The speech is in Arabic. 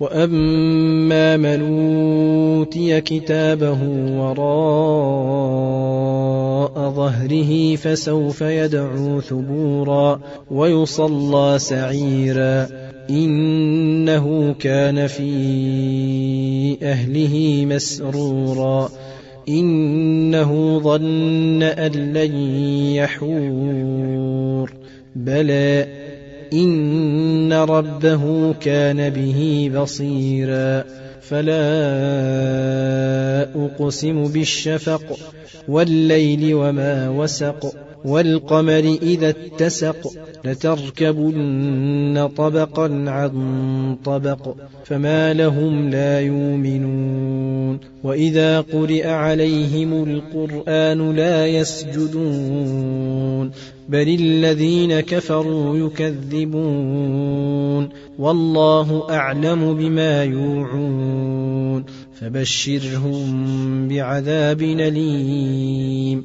واما من اوتي كتابه وراء ظهره فسوف يدعو ثبورا ويصلى سعيرا انه كان في اهله مسرورا انه ظن ان لن يحور بلى إن ربه كان به بصيرا. فلا أقسم بالشفق والليل وما وسق. والقمر إذا اتسق لتركبن طبقا عن طبق فما لهم لا يؤمنون. وإذا قرئ عليهم القرآن لا يسجدون. بل الذين كفروا يكذبون. والله أعلم بما يوعون. فبشرهم بعذاب أليم.